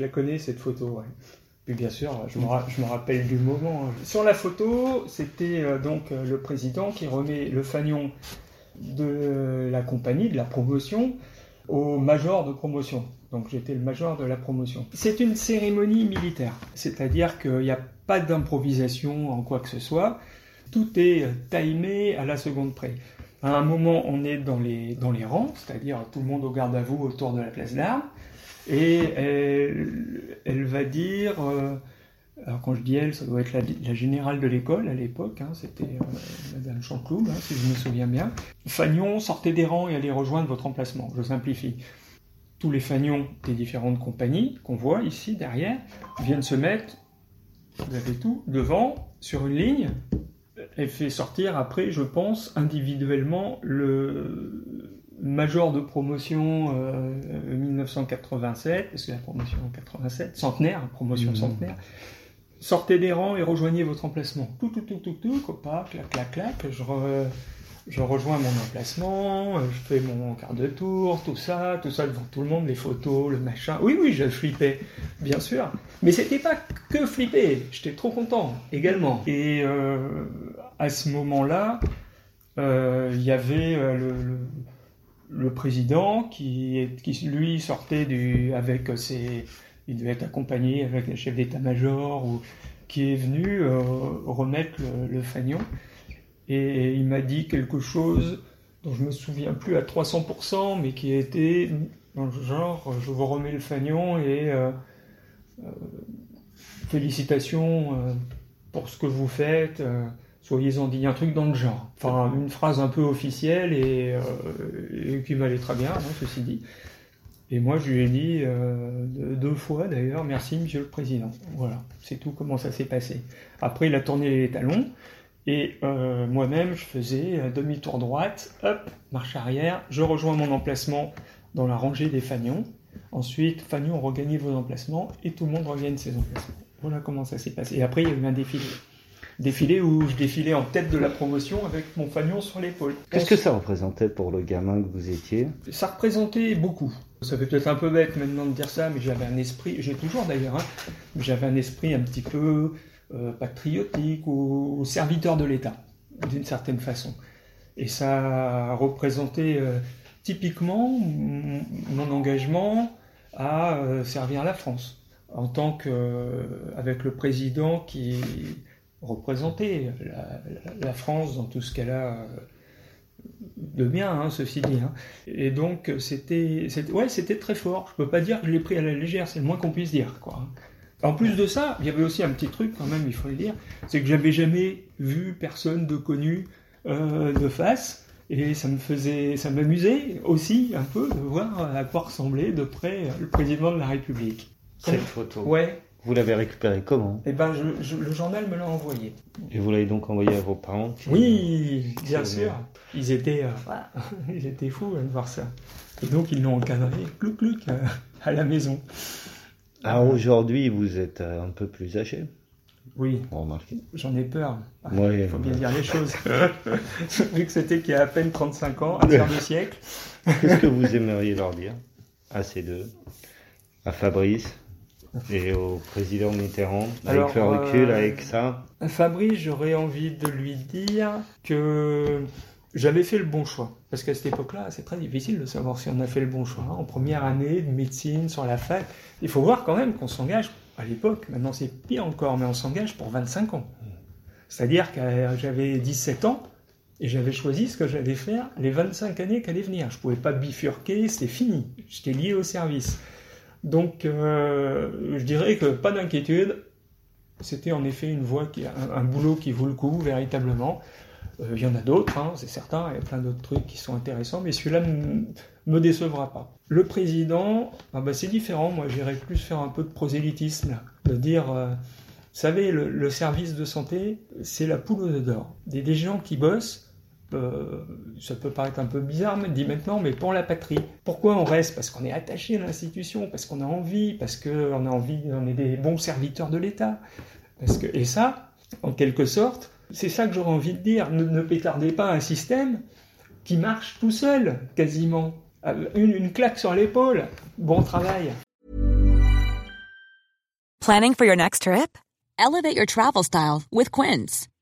je la connais cette photo. Ouais. Puis bien sûr, je me, ra- rappelle du moment. hein. Sur la photo, c'était euh, donc euh, le président qui remet le fanion de la compagnie, de la promotion, au major de promotion. Donc j'étais le major de la promotion. C'est une cérémonie militaire, c'est-à-dire qu'il n'y a pas d'improvisation en quoi que ce soit. Tout est euh, timé à la seconde près. À un moment, on est dans les, dans les rangs, c'est-à-dire tout le monde au garde à vous autour de la place d'armes, et elle, va dire, euh, alors quand je dis elle, ça doit être la, générale de l'école à l'époque, hein, c'était euh, Madame Chancloud, hein, si je me souviens bien. Fagnon, sortez des rangs et allez rejoindre votre emplacement, je simplifie. Tous les fagnons des différentes compagnies qu'on voit ici derrière viennent se mettre, vous avez tout, devant, sur une ligne, elle fait sortir après, je pense, individuellement le major de promotion euh, 1987, parce que la promotion en 87, centenaire, promotion Mhm. centenaire. Sortez des rangs et rejoignez votre emplacement. Tout, tout, tout, tout, tout, copain, clac, clac, clac. Je, re- je rejoins mon emplacement, euh, je fais mon quart de tour, tout ça, tout ça devant tout le monde, les photos, le machin. Oui, oui, je flippais, bien sûr. Mais c'était pas que flipper, j'étais trop content également. Et euh, à ce moment-là, euh, il y avait euh, le, le, le président qui, lui, sortait du, avec ses. Il devait être accompagné avec le chef d'état-major ou qui est venu euh, remettre le, le fanion. Et il m'a dit quelque chose dont je me souviens plus à 300%, mais qui était dans le genre je vous remets le fanion et euh, euh, félicitations euh, pour ce que vous faites, euh, soyez-en dignes, un truc dans le genre. Enfin, une phrase un peu officielle et, euh, qui m'allait très bien, hein, ceci dit. Et moi, je lui ai dit euh, deux- fois d'ailleurs, merci Monsieur le Président. Voilà, c'est tout comment ça s'est passé. Après, il a tourné les talons. Et euh, moi-même, je faisais demi-tour droite, hop, marche arrière, je rejoins mon emplacement dans la rangée des fagnons. Ensuite, fagnons regagnez vos emplacements et tout le monde regagne ses emplacements. Voilà comment ça s'est passé. Et après, il y a eu un défilé. Défilé où je défilais en tête de la promotion avec mon fagnon sur l'épaule. Qu'est-ce que ça représentait pour le gamin que vous étiez? Ça représentait beaucoup. Ça fait peut-être un peu bête maintenant de dire ça, mais j'avais un esprit, j'ai toujours d'ailleurs, hein, j'avais un esprit un petit peu euh, patriotique ou, ou serviteur de l'État, d'une certaine façon. Et ça représentait euh, typiquement mon engagement à euh, servir la France, en tant que, euh, avec le président qui représentait la, France dans tout ce qu'elle a euh, de bien, hein, ceci dit. hein. Et donc, c'était, c'était- ouais, c'était très fort. Je peux pas dire que je l'ai pris à la légère, c'est le moins qu'on puisse dire, quoi. En plus de ça, il y avait aussi un petit truc quand même, il faut le dire, c'est que j'avais jamais vu personne de connu euh, de face, et ça me faisait, ça m'amusait aussi un peu de voir à quoi ressemblait de près le président de la République. Cette photo? Ouais, Vous l'avez récupérée comment? Et ben je- je- le journal me l'a envoyé. Et vous l'avez donc envoyé à vos parents qui- Oui, bien sûr. Ils étaient, euh, ils étaient fous hein, de voir ça. Et donc ils l'ont encadré, clouc clouc, euh, à la maison. Ah, aujourd'hui, vous êtes euh, un peu plus âgé. Oui, Remarquez. j'en ai peur. Il Ouais, faut bien ouais. dire les choses. Vu que c'était qu'il y a à peine 35 ans, un tiers de siècle. Qu'est-ce que vous aimeriez leur dire à ces deux? À Fabrice et au président Mitterrand Avec le recul, euh, avec ça Fabrice, j'aurais envie de lui dire que j'avais fait le bon choix. Parce qu'à cette époque-là, c'est très difficile de savoir si on a fait le bon choix. En première année de médecine, sur la fac, il faut voir quand même qu'on s'engage, à l'époque, maintenant c'est pire encore, mais on s'engage pour 25 ans. C'est-à-dire que j'avais 17 ans et j'avais choisi ce que j'allais faire les 25 années qui allaient venir. Je pouvais pas bifurquer, c'était fini. J'étais lié au service. Donc, euh, je dirais que pas d'inquiétude. C'était en effet une voie qui, un, un boulot qui vaut le coup véritablement. Euh, Il y en a d'autres, hein, c'est certain. Il y a plein d'autres trucs qui sont intéressants, mais celui-là ne me décevra pas. Le président, ah bah, c'est différent. Moi, j'irais plus faire un peu de prosélytisme, de dire, euh, vous savez, le, service de santé, c'est la poule d'or. Des gens qui bossent. Euh, ça peut paraître un peu bizarre, mais dit maintenant, mais pour la patrie. Pourquoi on reste? Parce qu'on est attaché à l'institution, parce qu'on a envie, parce qu'on a envie, on est des bons serviteurs de l'État. Que, et ça, en quelque sorte, c'est ça que j'aurais envie de dire. Ne, ne pétardez pas un système qui marche tout seul, quasiment. Une, une claque sur l'épaule, bon travail. Planning for your next trip? Elevate your travel style with Quince.